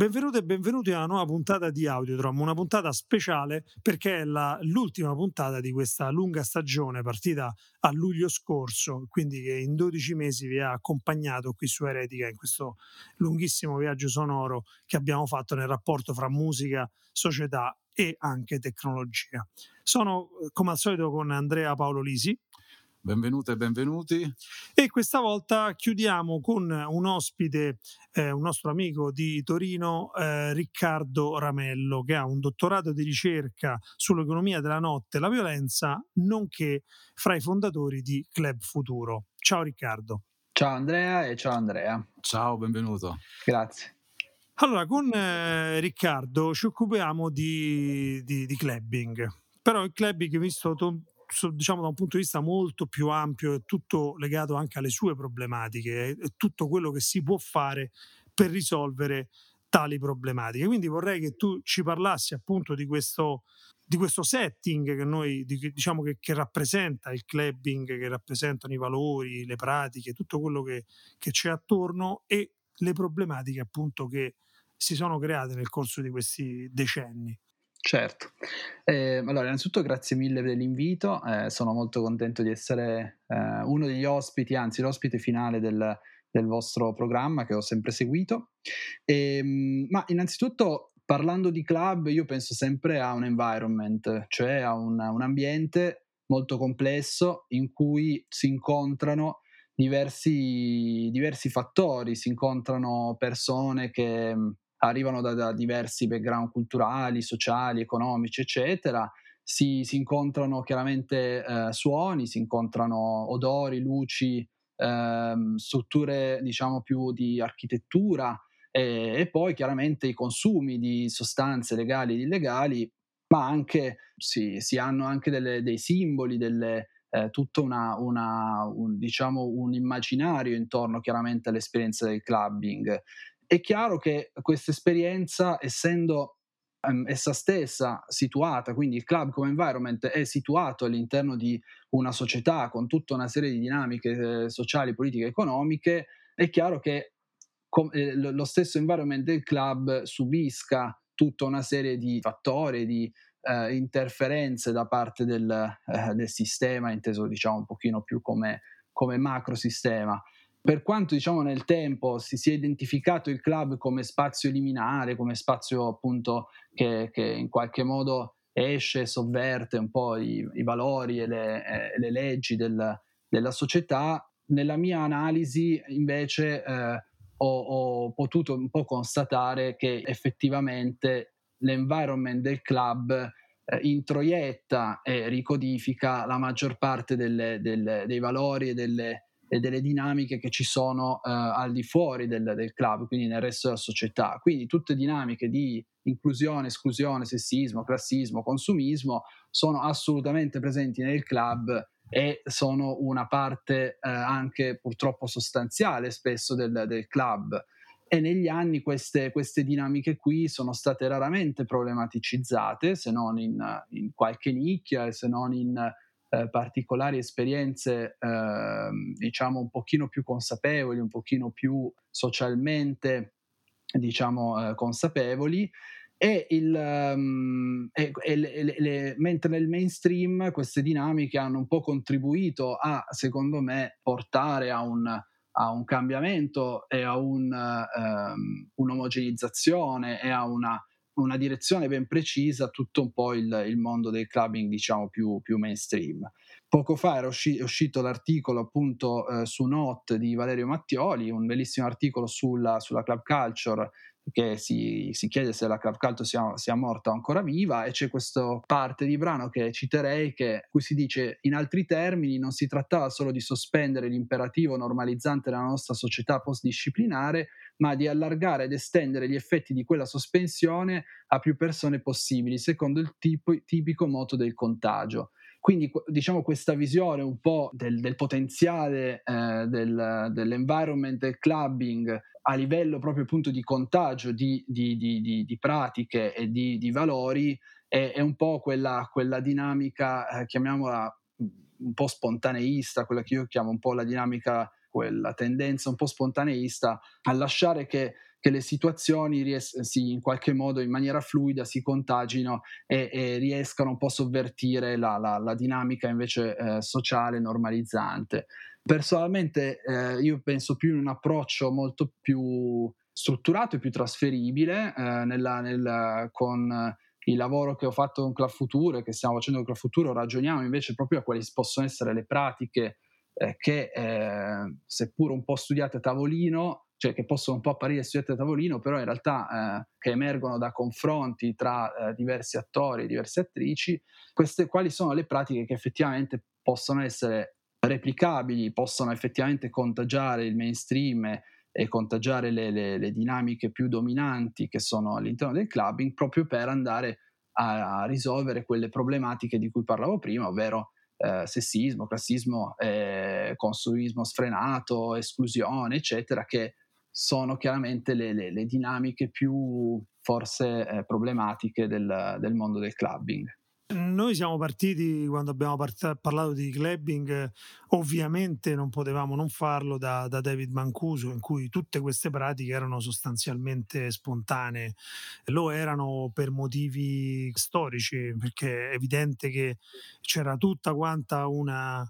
Benvenuti e benvenuti a una nuova puntata di Audiodrome, una puntata speciale perché è la, l'ultima puntata di questa lunga stagione partita a luglio scorso, quindi che in 12 mesi vi ha accompagnato qui su Eretica in questo lunghissimo viaggio sonoro che abbiamo fatto nel rapporto fra musica, società e anche tecnologia. Sono come al solito con Andrea Paolo Lisi. Benvenute e benvenuti. E questa volta chiudiamo con un ospite, eh, un nostro amico di Torino, eh, Riccardo Ramello, che ha un dottorato di ricerca sull'economia della notte e la violenza, nonché fra i fondatori di Club Futuro. Ciao Riccardo. Ciao Andrea e ciao Andrea. Ciao, benvenuto. Grazie. Allora, con eh, Riccardo ci occupiamo di, di, di clubbing, però il clubbing visto to- diciamo da un punto di vista molto più ampio e tutto legato anche alle sue problematiche e tutto quello che si può fare per risolvere tali problematiche. Quindi vorrei che tu ci parlassi appunto di questo, di questo setting che noi diciamo che, che, rappresenta il clubbing, che rappresentano i valori, le pratiche, tutto quello che, che c'è attorno e le problematiche appunto che si sono create nel corso di questi decenni. Certo, eh, allora innanzitutto grazie mille per l'invito, eh, sono molto contento di essere eh, uno degli ospiti, anzi l'ospite finale del, del vostro programma che ho sempre seguito. E, ehm, ma innanzitutto parlando di club io penso sempre a un environment, cioè a un, un ambiente molto complesso in cui si incontrano diversi, diversi fattori, si incontrano persone che arrivano da, da diversi background culturali, sociali, economici, eccetera. Si, si incontrano chiaramente eh, suoni, si incontrano odori, luci, ehm, strutture diciamo più di architettura e, e, poi chiaramente i consumi di sostanze legali ed illegali, ma anche si, si hanno anche delle, dei simboli, delle, eh, tutto una, una, un, diciamo, un immaginario intorno chiaramente all'esperienza del clubbing. È chiaro che questa esperienza, essendo um, essa stessa situata, quindi il club come environment è situato all'interno di una società con tutta una serie di dinamiche eh, sociali, politiche economiche, è chiaro che com- eh, lo stesso environment del club subisca tutta una serie di fattori, di eh, interferenze da parte del, eh, del, sistema, inteso diciamo un pochino più come, come macro sistema. Per quanto diciamo nel tempo si sia identificato il club come spazio liminare, come spazio appunto che, che in qualche modo esce sovverte un po' i, i valori e le, eh, le leggi del, della società, nella mia analisi invece eh, ho, ho, potuto un po' constatare che effettivamente l'environment del club eh, introietta e ricodifica la maggior parte delle, delle, dei valori e delle e delle dinamiche che ci sono eh, al di fuori del, del, club, quindi nel resto della società. Quindi tutte dinamiche di inclusione, esclusione, sessismo, classismo, consumismo sono assolutamente presenti nel club e sono una parte eh, anche purtroppo sostanziale spesso del, del club. E negli anni queste, queste, dinamiche qui sono state raramente problematicizzate, se non in, in qualche nicchia, se non in eh, particolari esperienze, eh, diciamo, un pochino più consapevoli, un pochino più socialmente, diciamo, eh, consapevoli. E, il, um, e, e le, le, mentre nel mainstream queste dinamiche hanno un po' contribuito a, secondo me, portare a un, a un cambiamento e a un, um, un'omogenizzazione e a una una direzione ben precisa tutto un po' il, il mondo del clubbing diciamo più, più, mainstream. Poco fa era usci- uscito l'articolo appunto eh, su Not di Valerio Mattioli, un bellissimo articolo sulla, sulla club culture che si, si, chiede se la culture sia, sia, morta o ancora viva e c'è questa parte di brano che citerei che, cui si dice in altri termini non si trattava solo di sospendere l'imperativo normalizzante della nostra società postdisciplinare ma di allargare ed estendere gli effetti di quella sospensione a più persone possibili, secondo il tipo, tipico moto del contagio. Quindi diciamo questa visione un po' del, del potenziale eh, del, dell'environment del clubbing a livello proprio appunto di contagio di, di, di, di pratiche e di, valori è, è, un po' quella, quella dinamica, eh, chiamiamola un po' spontaneista, quella che io chiamo un po' la dinamica, quella tendenza un po' spontaneista a lasciare che che le situazioni ries- si, in qualche modo in maniera fluida si contagino e, e riescano un po' a sovvertire la, la, la dinamica invece eh, sociale normalizzante. Personalmente eh, io penso più in un approccio molto più strutturato e più trasferibile eh, nella, nel, con il lavoro che ho fatto con Club Futuro che stiamo facendo con Club Futuro ragioniamo invece proprio a quali possono essere le pratiche eh, che eh, seppur un po' studiate a tavolino cioè che possono un po' apparire studiate a tavolino, però in realtà eh, che emergono da confronti tra eh, diversi attori e diverse attrici, queste quali sono le pratiche che effettivamente possono essere replicabili, possono effettivamente contagiare il mainstream e, e contagiare le, le, le, dinamiche più dominanti che sono all'interno del clubbing, proprio per andare a, a risolvere quelle problematiche di cui parlavo prima, ovvero eh, sessismo, classismo, eh, consumismo sfrenato, esclusione, eccetera, che sono chiaramente le, le, le dinamiche più forse eh, problematiche del, del, mondo del clubbing. Noi siamo partiti quando abbiamo part- parlato di clubbing, ovviamente non potevamo non farlo da, da, David Mancuso, in cui tutte queste pratiche erano sostanzialmente spontanee, lo erano per motivi storici, perché è evidente che c'era tutta quanta una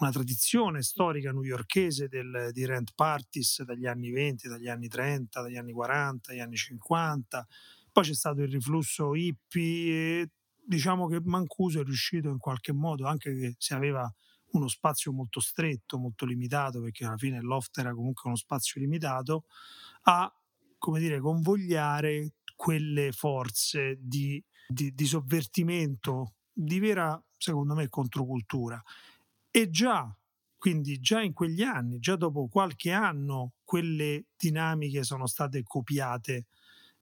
una tradizione storica newyorchese del, di rent parties dagli anni 20, dagli anni 30, dagli anni 40, dagli anni 50. Poi c'è stato il riflusso hippie e diciamo che Mancuso è riuscito in qualche modo, anche se aveva uno spazio molto stretto, molto limitato, perché alla fine loft era comunque uno spazio limitato, a come dire, convogliare quelle forze di, di, di sovvertimento, di vera, secondo me, controcultura. E già, quindi già in quegli anni, già dopo qualche anno, quelle dinamiche sono state copiate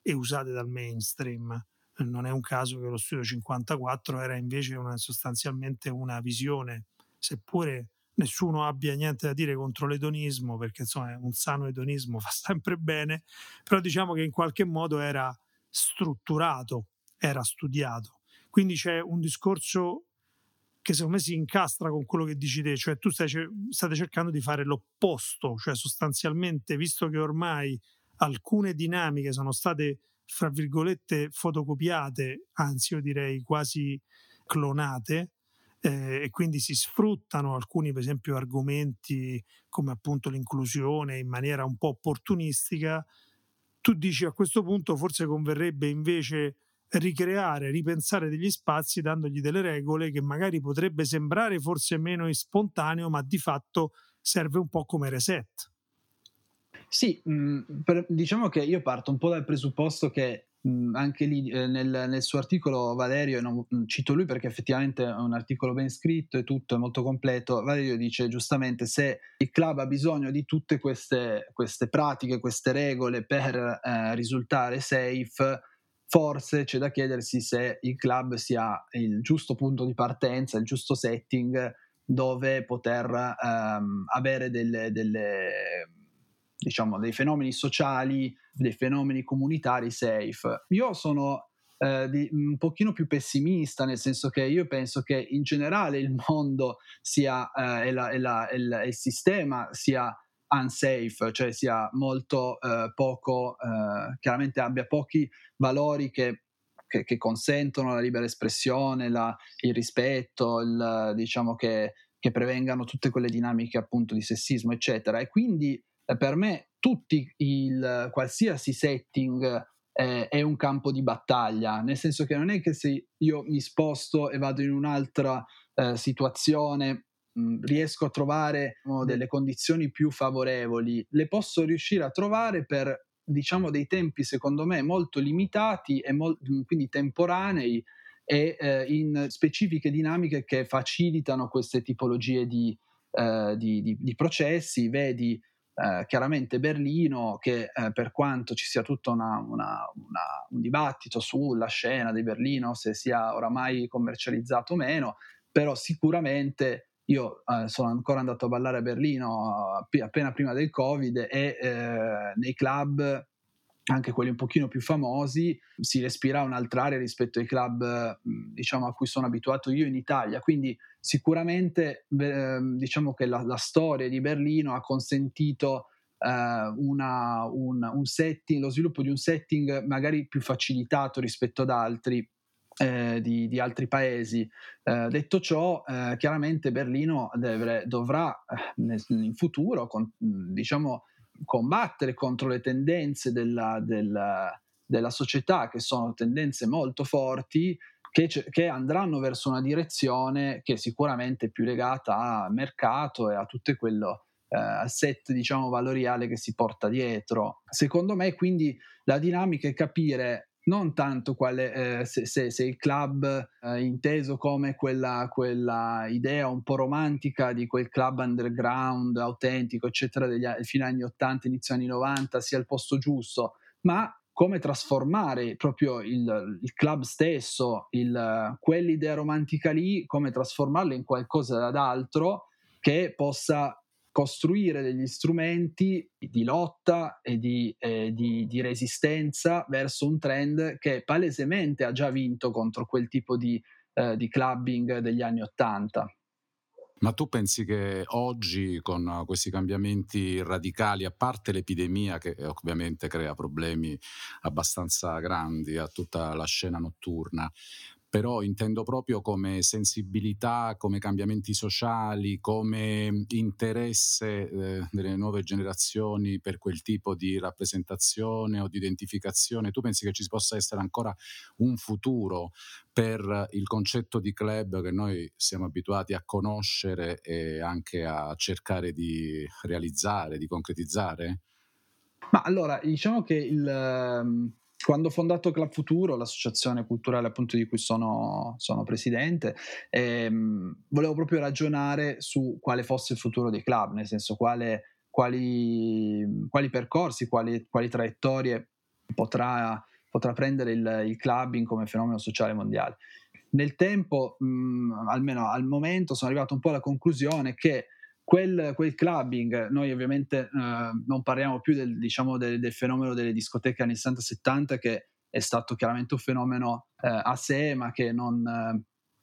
e usate dal mainstream. Non è un caso che lo studio 54 era invece una, sostanzialmente una visione, seppure nessuno abbia niente da dire contro l'edonismo, perché insomma un sano edonismo fa sempre bene, però diciamo che in qualche modo era strutturato, era studiato. Quindi c'è un discorso che secondo me si incastra con quello che dici te, cioè tu stai, state cercando di fare l'opposto, cioè sostanzialmente, visto che ormai alcune dinamiche sono state, fra virgolette, fotocopiate, anzi io direi quasi clonate, eh, e quindi si sfruttano alcuni, per esempio, argomenti come appunto l'inclusione in maniera un po' opportunistica, tu dici a questo punto forse converrebbe invece ricreare, ripensare degli spazi dandogli delle regole che magari potrebbe sembrare forse meno spontaneo, ma di fatto serve un po' come reset. Sì, mh, mm, per, diciamo che io parto un po' dal presupposto che mh, mm, anche lì eh, nel, nel, suo articolo Valerio, non, cito lui perché effettivamente è un articolo ben scritto e tutto è molto completo, Valerio dice giustamente se il club ha bisogno di tutte queste, queste pratiche, queste regole per eh, risultare safe, forse c'è da chiedersi se il club sia il giusto punto di partenza, il giusto setting dove poter um, avere delle, delle, diciamo, dei fenomeni sociali, dei fenomeni comunitari safe. Io sono eh, di, un pochino più pessimista, nel senso che io penso che in generale il mondo sia, eh, e, la, e, la, e il sistema sia unsafe, cioè sia molto eh, poco, eh, chiaramente abbia pochi valori che, che, che, consentono la libera espressione, la, il rispetto, il, diciamo che, che, prevengano tutte quelle dinamiche appunto di sessismo, eccetera. E quindi eh, per me tutti il, qualsiasi setting eh, è un campo di battaglia, nel senso che non è che se io mi sposto e vado in un'altra eh, situazione riesco a trovare no, delle condizioni più favorevoli, le posso riuscire a trovare per diciamo dei tempi secondo me molto limitati e mol- quindi temporanei e eh, in specifiche dinamiche che facilitano queste tipologie di, eh, di, di, di processi, vedi eh, chiaramente Berlino, che eh, per quanto ci sia tutto una, una, una, un dibattito sulla scena di Berlino, se sia oramai commercializzato o meno, però sicuramente io eh, sono ancora andato a ballare a Berlino eh, appena prima del Covid e eh, nei club anche quelli un pochino più famosi, si respira un'altra aria rispetto ai club diciamo, a cui sono abituato io in Italia. Quindi sicuramente ehm, diciamo che la, la, storia di Berlino ha consentito eh, una, un, un setting, lo sviluppo di un setting magari più facilitato rispetto ad altri. Eh, di, di, altri paesi. Eh, detto ciò, eh, chiaramente Berlino deve, dovrà eh, in futuro, con, diciamo, combattere contro le tendenze della, della, della società, che sono tendenze molto forti, che, che, andranno verso una direzione che è sicuramente più legata a mercato e a tutto quello eh, set diciamo valoriale che si porta dietro. Secondo me quindi la dinamica è capire non tanto quale, eh, se, se, se, il club eh, inteso come quella, quella, idea un po' romantica di quel club underground autentico, eccetera, degli fine anni 80, inizio anni 90 sia il posto giusto, ma come trasformare proprio il, il club stesso, il, quell'idea romantica lì, come trasformarla in qualcosa d'altro che possa costruire degli strumenti di lotta e di, eh, di, di, resistenza verso un trend che palesemente ha già vinto contro quel tipo di, eh, di clubbing degli anni Ottanta. Ma tu pensi che oggi, con questi cambiamenti radicali, a parte l'epidemia che ovviamente crea problemi abbastanza grandi a tutta la scena notturna, però intendo proprio come sensibilità, come cambiamenti sociali, come interesse eh, delle nuove generazioni per quel tipo di rappresentazione o di identificazione. Tu pensi che ci possa essere ancora un futuro per il concetto di club che noi siamo abituati a conoscere e anche a cercare di realizzare, di concretizzare? Ma allora, diciamo che il, ehm, quando ho fondato Club Futuro, l'associazione culturale appunto di cui sono, sono presidente, ehm, volevo proprio ragionare su quale fosse il futuro dei club, nel senso quale, quali, quali, percorsi, quali, quali traiettorie potrà, potrà prendere il, il, clubbing come fenomeno sociale mondiale. Nel tempo, mh, almeno al momento, sono arrivato un po' alla conclusione che Quel, quel, clubbing, noi ovviamente eh, non parliamo più del, diciamo, del, del, fenomeno delle discoteche anni 60-70 che è stato chiaramente un fenomeno eh, a sé ma che, non, eh,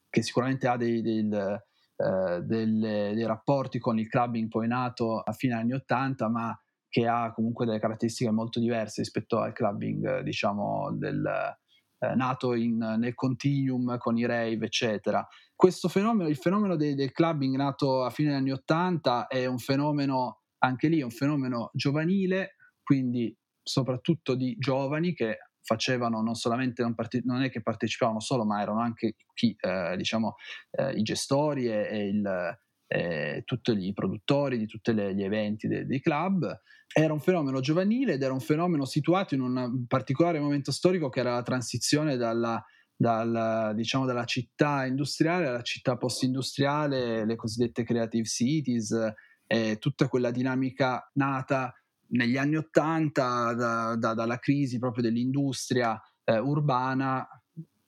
che sicuramente ha dei, dei, eh, delle, dei, rapporti con il clubbing poi nato a fine anni 80 ma che ha comunque delle caratteristiche molto diverse rispetto al clubbing diciamo del, eh, nato in, nel continuum con i rave, eccetera. Questo fenomeno, il fenomeno del, del clubbing nato a fine anni 80 è un fenomeno, anche lì, un fenomeno giovanile, quindi soprattutto di giovani che facevano non solamente, non, parte, non è che partecipavano solo, ma erano anche chi, eh, diciamo, eh, i gestori e, e il, eh, tutti i produttori di tutti gli eventi de- dei club. Era un fenomeno giovanile ed era un fenomeno situato in un particolare momento storico che era la transizione dalla, dalla, diciamo, dalla città industriale alla città post-industriale, le cosiddette creative cities, eh, tutta quella dinamica nata negli anni Ottanta da, da, dalla crisi proprio dell'industria eh, urbana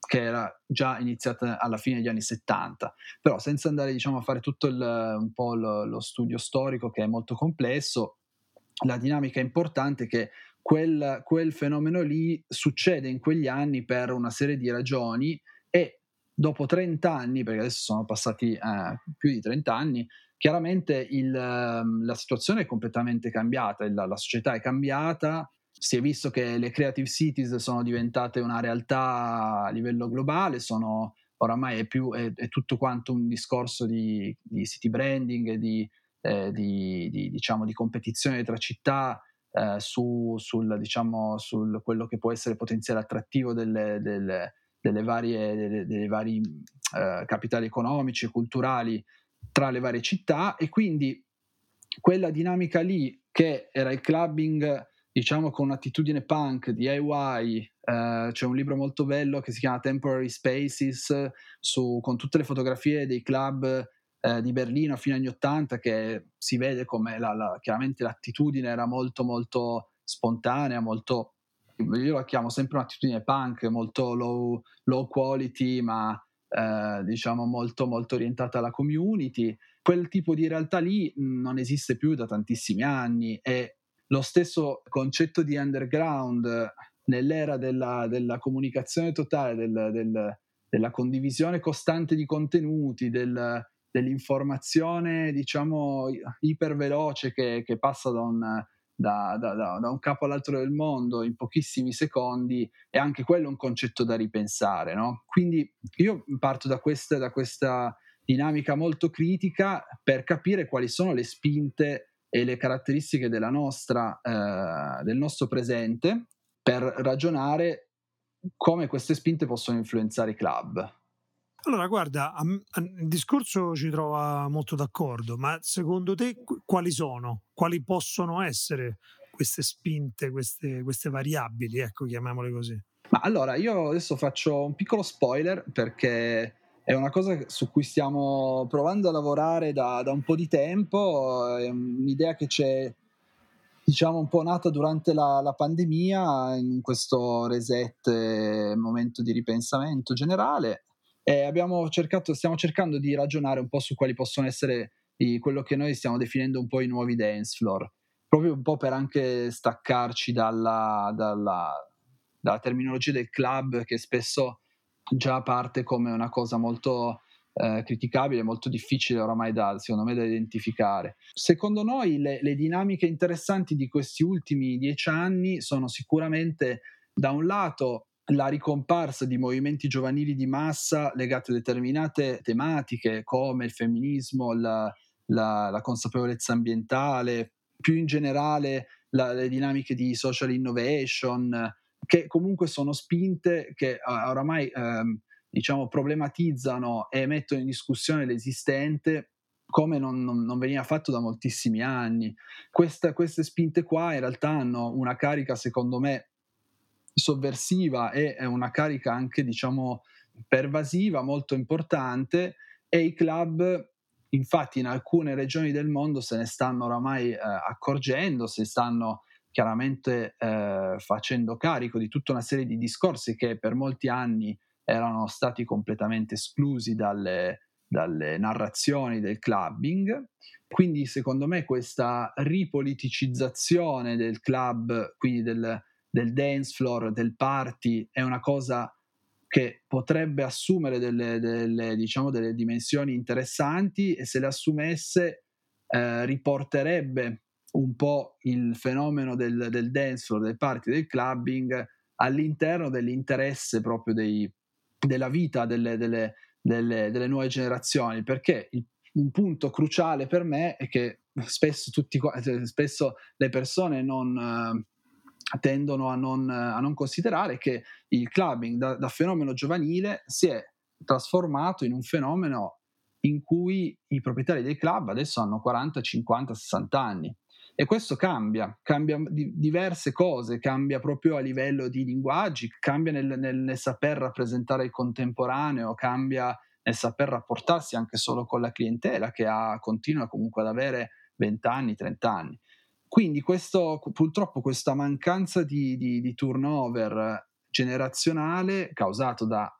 che era già iniziata alla fine degli anni 70, però senza andare diciamo, a fare tutto il, un po' lo, lo, studio storico che è molto complesso, la dinamica importante è che quel, quel fenomeno lì succede in quegli anni per una serie di ragioni e dopo 30 anni, perché adesso sono passati eh, più di 30 anni, chiaramente il, la situazione è completamente cambiata, la, la società è cambiata, si è visto che le creative cities sono diventate una realtà a livello globale, sono oramai è, più, è, è tutto quanto un discorso di, di city branding di, eh, di, di, diciamo, di, competizione tra città eh, su, sul, diciamo, sul quello che può essere potenziale attrattivo delle, delle, delle varie, delle, delle vari eh, capitali economici e culturali tra le varie città. E quindi quella dinamica lì che era il clubbing diciamo con un'attitudine punk, DIY, eh, c'è un libro molto bello che si chiama Temporary Spaces, su, con tutte le fotografie dei club eh, di Berlino fino agli anni 80 che si vede come la, la, chiaramente l'attitudine era molto molto spontanea, molto io la chiamo sempre un'attitudine punk, molto low, low quality, ma eh, diciamo molto, molto orientata alla community. Quel tipo di realtà lì non esiste più da tantissimi anni e lo stesso concetto di underground nell'era della, della comunicazione totale, del, del, della condivisione costante di contenuti, del, dell'informazione diciamo iperveloce che, che passa da un, da, da, da, un capo all'altro del mondo in pochissimi secondi è anche quello un concetto da ripensare. No? Quindi io parto da questa, da questa dinamica molto critica per capire quali sono le spinte e le caratteristiche nostra, eh, del nostro presente per ragionare come queste spinte possono influenzare i club. Allora, guarda, il discorso ci trova molto d'accordo, ma secondo te quali sono, quali possono essere queste spinte, queste, queste variabili, ecco, chiamiamole così? Ma allora, io adesso faccio un piccolo spoiler perché è una cosa su cui stiamo provando a lavorare da, da un po' di tempo, è un'idea che c'è diciamo un po' nata durante la, la, pandemia in questo reset momento di ripensamento generale e abbiamo cercato, stiamo cercando di ragionare un po' su quali possono essere i, quello che noi stiamo definendo un po' i nuovi dance floor, proprio un po' per anche staccarci dalla, dalla, dalla terminologia del club che spesso già parte come una cosa molto eh, criticabile, molto difficile oramai da, secondo me, da identificare. Secondo noi le, le dinamiche interessanti di questi ultimi dieci anni sono sicuramente da un lato la ricomparsa di movimenti giovanili di massa legati a determinate tematiche come il femminismo, la, la, la consapevolezza ambientale, più in generale la, le dinamiche di social innovation, che comunque sono spinte che uh, oramai um, diciamo, problematizzano e mettono in discussione l'esistente come non, non, non, veniva fatto da moltissimi anni. Questa, queste spinte qua in realtà hanno una carica, secondo me, sovversiva e è una carica anche, diciamo, pervasiva molto importante e i club infatti in alcune regioni del mondo se ne stanno oramai eh, accorgendo, si stanno chiaramente eh, facendo carico di tutta una serie di discorsi che per molti anni erano stati completamente esclusi dalle, dalle narrazioni del clubbing. Quindi secondo me questa ripoliticizzazione del club, quindi del, del dance floor, del party, è una cosa che potrebbe assumere delle, delle, diciamo, delle dimensioni interessanti e se le assumesse eh, riporterebbe un po' il fenomeno del, del dance floor, del party, del clubbing all'interno dell'interesse proprio dei, della vita delle, delle, delle, nuove generazioni, perché il, un punto cruciale per me è che spesso, tutti, spesso le persone non tendono a non, a non, considerare che il clubbing da, da, fenomeno giovanile si è trasformato in un fenomeno in cui i proprietari dei club adesso hanno 40, 50, 60 anni. E questo cambia, cambia di, diverse cose, cambia proprio a livello di linguaggi, cambia nel, nel, nel saper rappresentare il contemporaneo, cambia nel saper rapportarsi anche solo con la clientela che ha, continua comunque ad avere 20 anni, 30 anni. Quindi questo, purtroppo questa mancanza di, di, di turnover generazionale causato da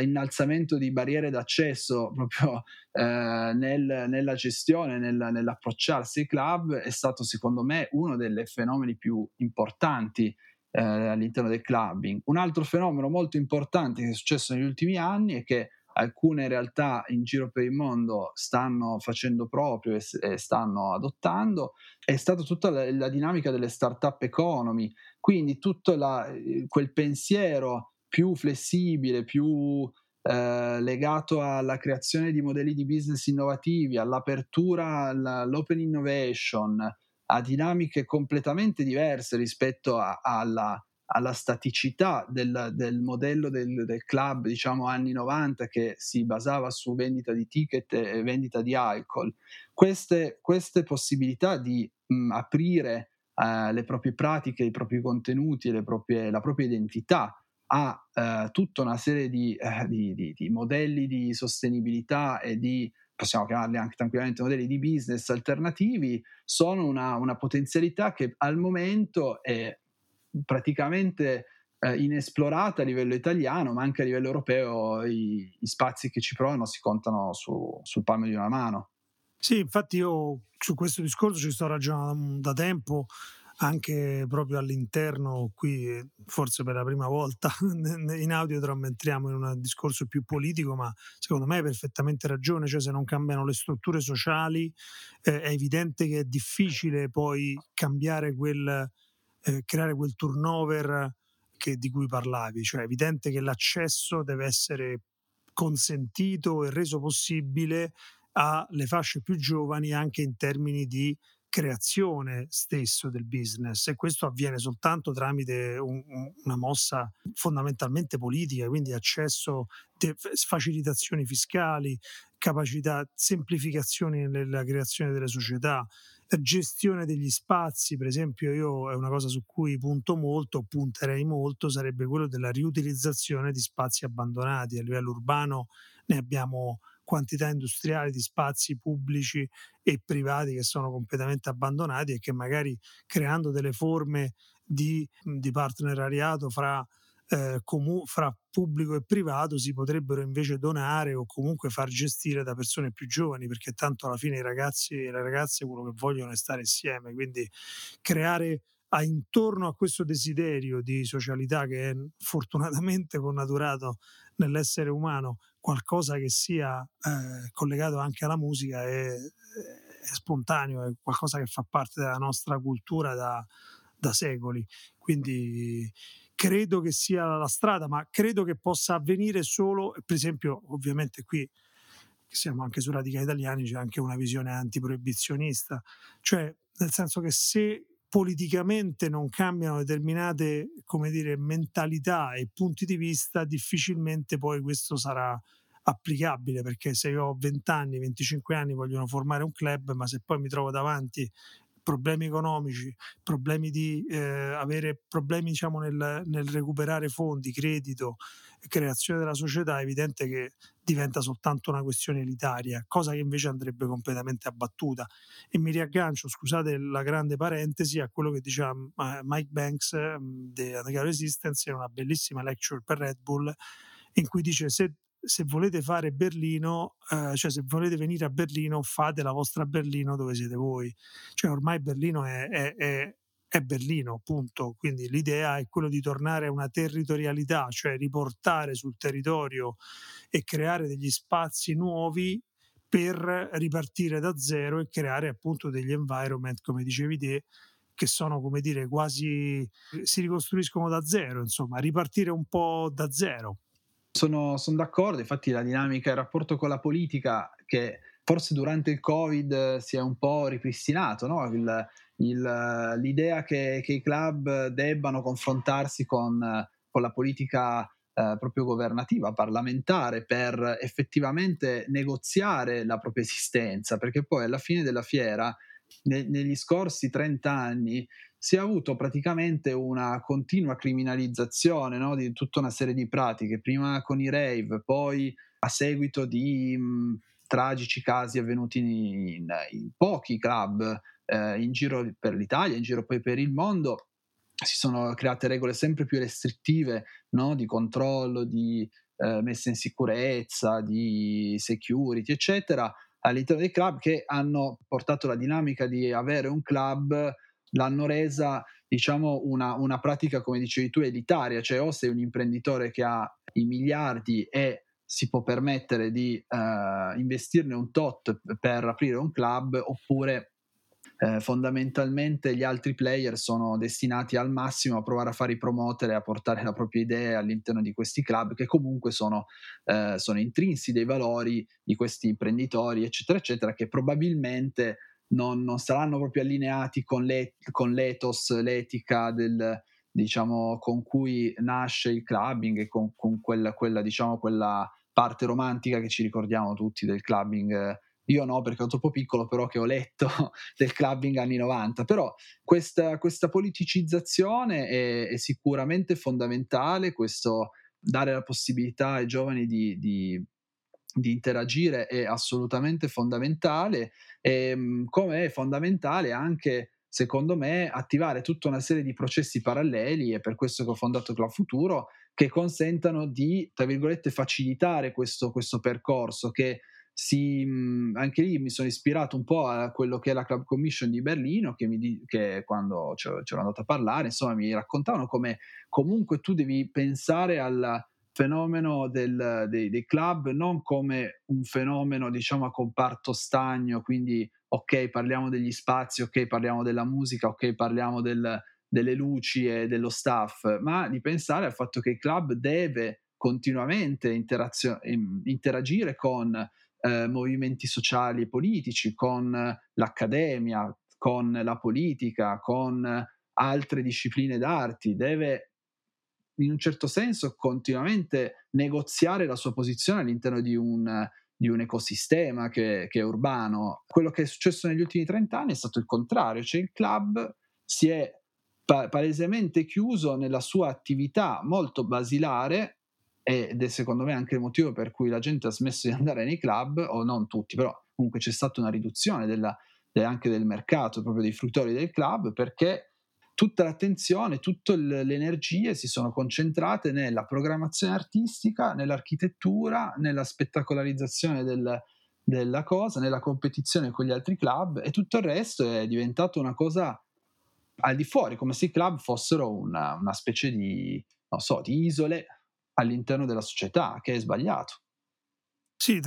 innalzamento di barriere d'accesso proprio eh, nel, nella gestione, nel, nell'approcciarsi ai club è stato secondo me uno dei fenomeni più importanti eh, all'interno del clubbing. Un altro fenomeno molto importante che è successo negli ultimi anni è che alcune realtà in giro per il mondo stanno facendo proprio e, stanno adottando, è stata tutta la, la dinamica delle start-up economy, quindi tutto la, quel pensiero più flessibile, più eh, legato alla creazione di modelli di business innovativi, all'apertura, all'open innovation, a dinamiche completamente diverse rispetto a, alla, alla staticità del, del modello del, del, club, diciamo anni 90, che si basava su vendita di ticket e vendita di alcol. Queste, queste possibilità di mh, aprire uh, le proprie pratiche, i propri contenuti proprie, la propria identità a uh, tutta una serie di, uh, di, di, di, modelli di sostenibilità e di possiamo chiamarli anche tranquillamente modelli di business alternativi, sono una, una potenzialità che al momento è praticamente eh, inesplorata a livello italiano, ma anche a livello europeo i, i spazi che ci provano si contano su, sul palmo di una mano. Sì, infatti io su questo discorso ci sto ragionando da tempo anche proprio all'interno, qui forse per la prima volta in audio entriamo in un discorso più politico, ma secondo me hai perfettamente ragione, cioè se non cambiano le strutture sociali eh, è evidente che è difficile poi cambiare quel, eh, creare quel turnover che, di cui parlavi, cioè è evidente che l'accesso deve essere consentito e reso possibile alle fasce più giovani anche in termini di creazione stesso del business. E questo avviene soltanto tramite un, una mossa fondamentalmente politica, quindi accesso, de, facilitazioni fiscali, capacità, semplificazioni nella creazione delle società, gestione degli spazi, per esempio io è una cosa su cui punto molto, punterei molto, sarebbe quello della riutilizzazione di spazi abbandonati. A livello urbano, ne abbiamo quantità industriali di spazi pubblici e privati che sono completamente abbandonati e che magari creando delle forme di, di partenariato fra, eh, comu- fra pubblico e privato si potrebbero invece donare o comunque far gestire da persone più giovani perché tanto alla fine i ragazzi e le ragazze quello che vogliono è stare insieme quindi creare a intorno a questo desiderio di socialità che è fortunatamente connaturato nell'essere umano qualcosa che sia eh, collegato anche alla musica è, è, spontaneo, è qualcosa che fa parte della nostra cultura da, da secoli. Quindi credo che sia la strada, ma credo che possa avvenire solo, per esempio, ovviamente qui siamo anche su Radicali Italiani, c'è anche una visione antiproibizionista, cioè nel senso che se politicamente non cambiano determinate dire, mentalità e punti di vista, difficilmente poi questo sarà applicabile perché se io ho 20 anni, 25 anni vogliono formare un club, ma se poi mi trovo davanti problemi economici, problemi di eh, avere problemi diciamo, nel, nel, recuperare fondi, credito, creazione della società, è evidente che diventa soltanto una questione elitaria, cosa che invece andrebbe completamente abbattuta. E mi riaggancio, scusate la grande parentesi, a quello che diceva Mike Banks mm, Underground Resistance in una bellissima lecture per Red Bull in cui dice se se volete fare Berlino, eh, cioè se volete venire a Berlino, fate la vostra Berlino dove siete voi. Cioè ormai Berlino è, è, è, è Berlino, punto. Quindi l'idea è quello di tornare a una territorialità, cioè riportare sul territorio e creare degli spazi nuovi per ripartire da zero e creare appunto degli environment, come dicevi te, che sono come dire quasi si ricostruiscono da zero, insomma, ripartire un po' da zero. Sono, sono d'accordo, infatti la dinamica e il rapporto con la politica che forse durante il Covid si è un po' ripristinato, no? il, il, l'idea che, che, i club debbano confrontarsi con, con la politica eh, proprio governativa, parlamentare, per effettivamente negoziare la propria esistenza, perché poi alla fine della fiera, ne, negli scorsi 30 anni, si è avuto praticamente una continua criminalizzazione no, di tutta una serie di pratiche, prima con i rave, poi a seguito di mh, tragici casi avvenuti in, in, in pochi club eh, in giro per l'Italia, in giro poi per il mondo, si sono create regole sempre più restrittive no, di controllo, di eh, messa in sicurezza, di security, eccetera, all'interno dei club che hanno portato la dinamica di avere un club l'hanno resa diciamo una, una, pratica come dicevi tu elitaria, cioè o sei un imprenditore che ha i miliardi e si può permettere di uh, investirne un tot per aprire un club oppure eh, fondamentalmente gli altri player sono destinati al massimo a provare a fare i promoter e a portare la propria idea all'interno di questi club che comunque sono, eh, sono intrinsi dei valori di questi imprenditori eccetera eccetera che probabilmente non, non saranno proprio allineati con, le, con l'ethos, l'etica del, diciamo, con cui nasce il clubbing e con, con quella, quella, diciamo, quella parte romantica che ci ricordiamo tutti del clubbing. Io no, perché ero troppo piccolo, però che ho letto del clubbing anni 90. Però questa, questa politicizzazione è, è, sicuramente fondamentale, questo dare la possibilità ai giovani di, di di interagire è assolutamente fondamentale, e, come è fondamentale anche secondo me, attivare tutta una serie di processi paralleli, è per questo che ho fondato Club Futuro, che consentano di, tra virgolette, facilitare questo, questo percorso, che si, anche lì mi sono ispirato un po' a quello che è la Club Commission di Berlino, che, mi, che quando c'ero andato a parlare, insomma, mi raccontavano come comunque tu devi pensare al fenomeno del, dei, dei, club non come un fenomeno, diciamo, a comparto stagno, quindi ok, parliamo degli spazi, ok, parliamo della musica, ok, parliamo del, delle luci e dello staff, ma di pensare al fatto che il club deve continuamente interagire con eh, movimenti sociali e politici, con l'accademia, con la politica, con altre discipline d'arti, deve in un certo senso continuamente negoziare la sua posizione all'interno di un, di un ecosistema che, che, è urbano. Quello che è successo negli ultimi 30 anni è stato il contrario, cioè il club si è pa- palesemente chiuso nella sua attività molto basilare ed è secondo me anche il motivo per cui la gente ha smesso di andare nei club, o non tutti, però comunque c'è stata una riduzione della, anche del mercato, proprio dei fruttori del club, perché tutta l'attenzione, tutte le energie si sono concentrate nella programmazione artistica, nell'architettura, nella spettacolarizzazione del, della cosa, nella competizione con gli altri club e tutto il resto è diventato una cosa al di fuori, come se i club fossero una, una specie di, so, di isole all'interno della società, che è sbagliato. Sì,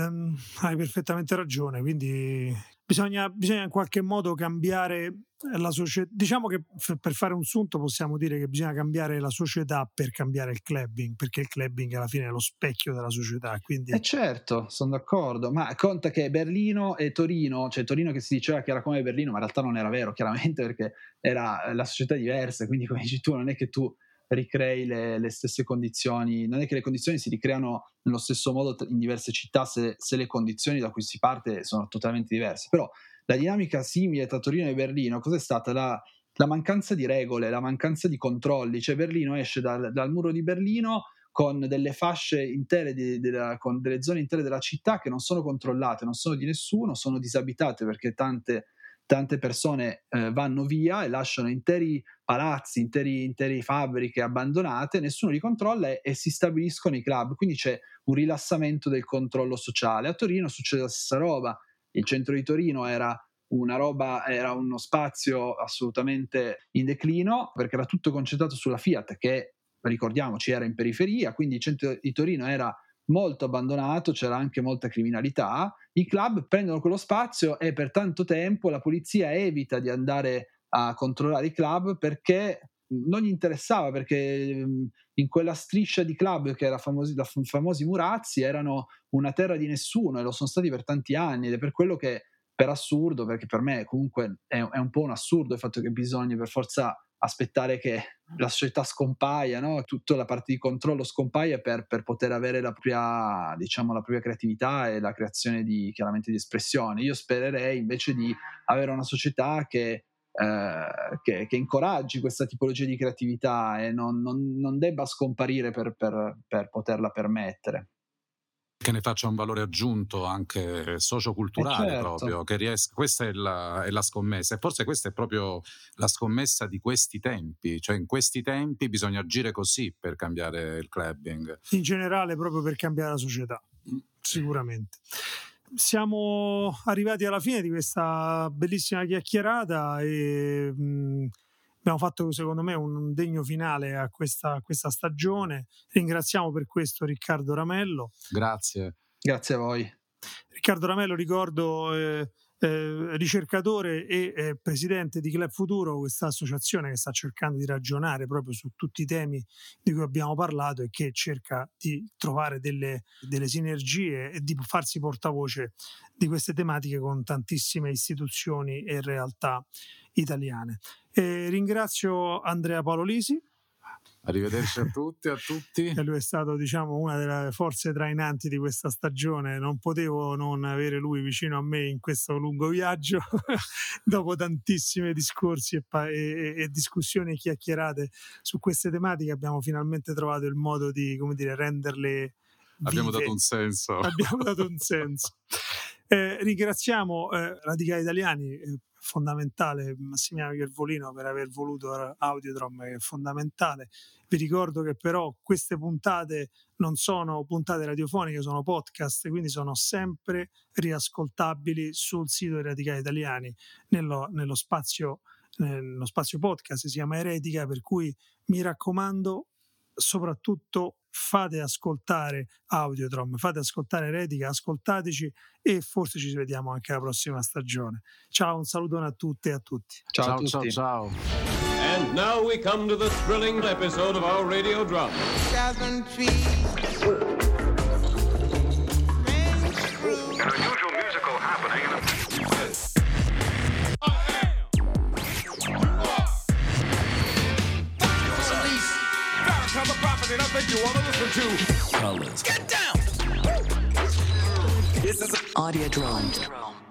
hai perfettamente ragione, quindi bisogna, bisogna in qualche modo cambiare la società. Diciamo che per fare un sunto possiamo dire che bisogna cambiare la società per cambiare il clubbing, perché il clubbing alla fine è lo specchio della società. Quindi... Eh certo, sono d'accordo, ma conta che Berlino e Torino, cioè Torino che si diceva che era come Berlino, ma in realtà non era vero, chiaramente perché era la società diversa, quindi come dici tu non è che tu ricrei le, le, stesse condizioni, non è che le condizioni si ricreano nello stesso modo in diverse città se, se, le condizioni da cui si parte sono totalmente diverse, però la dinamica simile tra Torino e Berlino cos'è stata? La, la mancanza di regole, la mancanza di controlli, cioè Berlino esce dal, dal muro di Berlino con delle fasce intere, di, della, con delle zone intere della città che non sono controllate, non sono di nessuno, sono disabitate perché tante tante persone eh, vanno via e lasciano interi palazzi, interi, interi fabbriche abbandonate, nessuno li controlla e, e, si stabiliscono i club, quindi c'è un rilassamento del controllo sociale. A Torino succede la stessa roba, il centro di Torino era una roba, era uno spazio assolutamente in declino perché era tutto concentrato sulla Fiat che ricordiamoci era in periferia, quindi il centro di Torino era molto abbandonato, c'era anche molta criminalità. I club prendono quello spazio e per tanto tempo la polizia evita di andare a controllare i club perché non gli interessava perché in quella striscia di club che era famosi, da famosi Murazzi erano una terra di nessuno e lo sono stati per tanti anni ed è per quello che per assurdo, perché per me comunque è, è un po' un assurdo il fatto che bisogna per forza aspettare che la società scompaia, no? tutta la parte di controllo scompaia per, per, poter avere la propria, diciamo, la propria creatività e la creazione di, chiaramente di espressione. Io spererei invece di avere una società che, eh, che, che incoraggi questa tipologia di creatività e non, non, non debba scomparire per, per, per poterla permettere che ne faccia un valore aggiunto anche socioculturale eh certo. proprio, che riesca, questa è la, è la, scommessa e forse questa è proprio la scommessa di questi tempi, cioè in questi tempi bisogna agire così per cambiare il clubbing. In generale proprio per cambiare la società, mm. sicuramente. Siamo arrivati alla fine di questa bellissima chiacchierata e... Mh, mm, abbiamo fatto secondo me un degno finale a questa, a questa stagione. Ringraziamo per questo Riccardo Ramello. Grazie. Grazie a voi. Riccardo Ramello, ricordo, eh, eh, ricercatore e eh, presidente di Club Futuro, questa associazione che sta cercando di ragionare proprio su tutti i temi di cui abbiamo parlato e che cerca di trovare delle, delle sinergie e di farsi portavoce di queste tematiche con tantissime istituzioni e realtà italiane. E ringrazio Andrea Paolo Lisi. Arrivederci a tutti, a tutti. E lui è stato, diciamo, una delle forze trainanti di questa stagione. Non potevo non avere lui vicino a me in questo lungo viaggio. Dopo tantissimi discorsi e, pa- e, e, discussioni e chiacchierate su queste tematiche, abbiamo finalmente trovato il modo di, come dire, renderle Abbiamo vive. dato un senso. Abbiamo dato un senso. Eh, ringraziamo eh, Radicali Italiani, eh, fondamentale Massimiliano Iervolino per aver voluto Audiodrom, che è fondamentale. Vi ricordo che però queste puntate non sono puntate radiofoniche, sono podcast, quindi sono sempre riascoltabili sul sito dei Radicali Italiani, nello, nello spazio nello spazio podcast, si chiama Eretica, per cui mi raccomando, soprattutto fate ascoltare Audiodrom, fate ascoltare Eretica, ascoltateci e forse ci vediamo anche la prossima stagione. Ciao, un salutone a tutte e a tutti. Ciao, a ciao, tutti. ciao, ciao. And now we come to the thrilling episode of our radio drama. and I think you wanna listen to Colors. Get down! This is Audio Drone.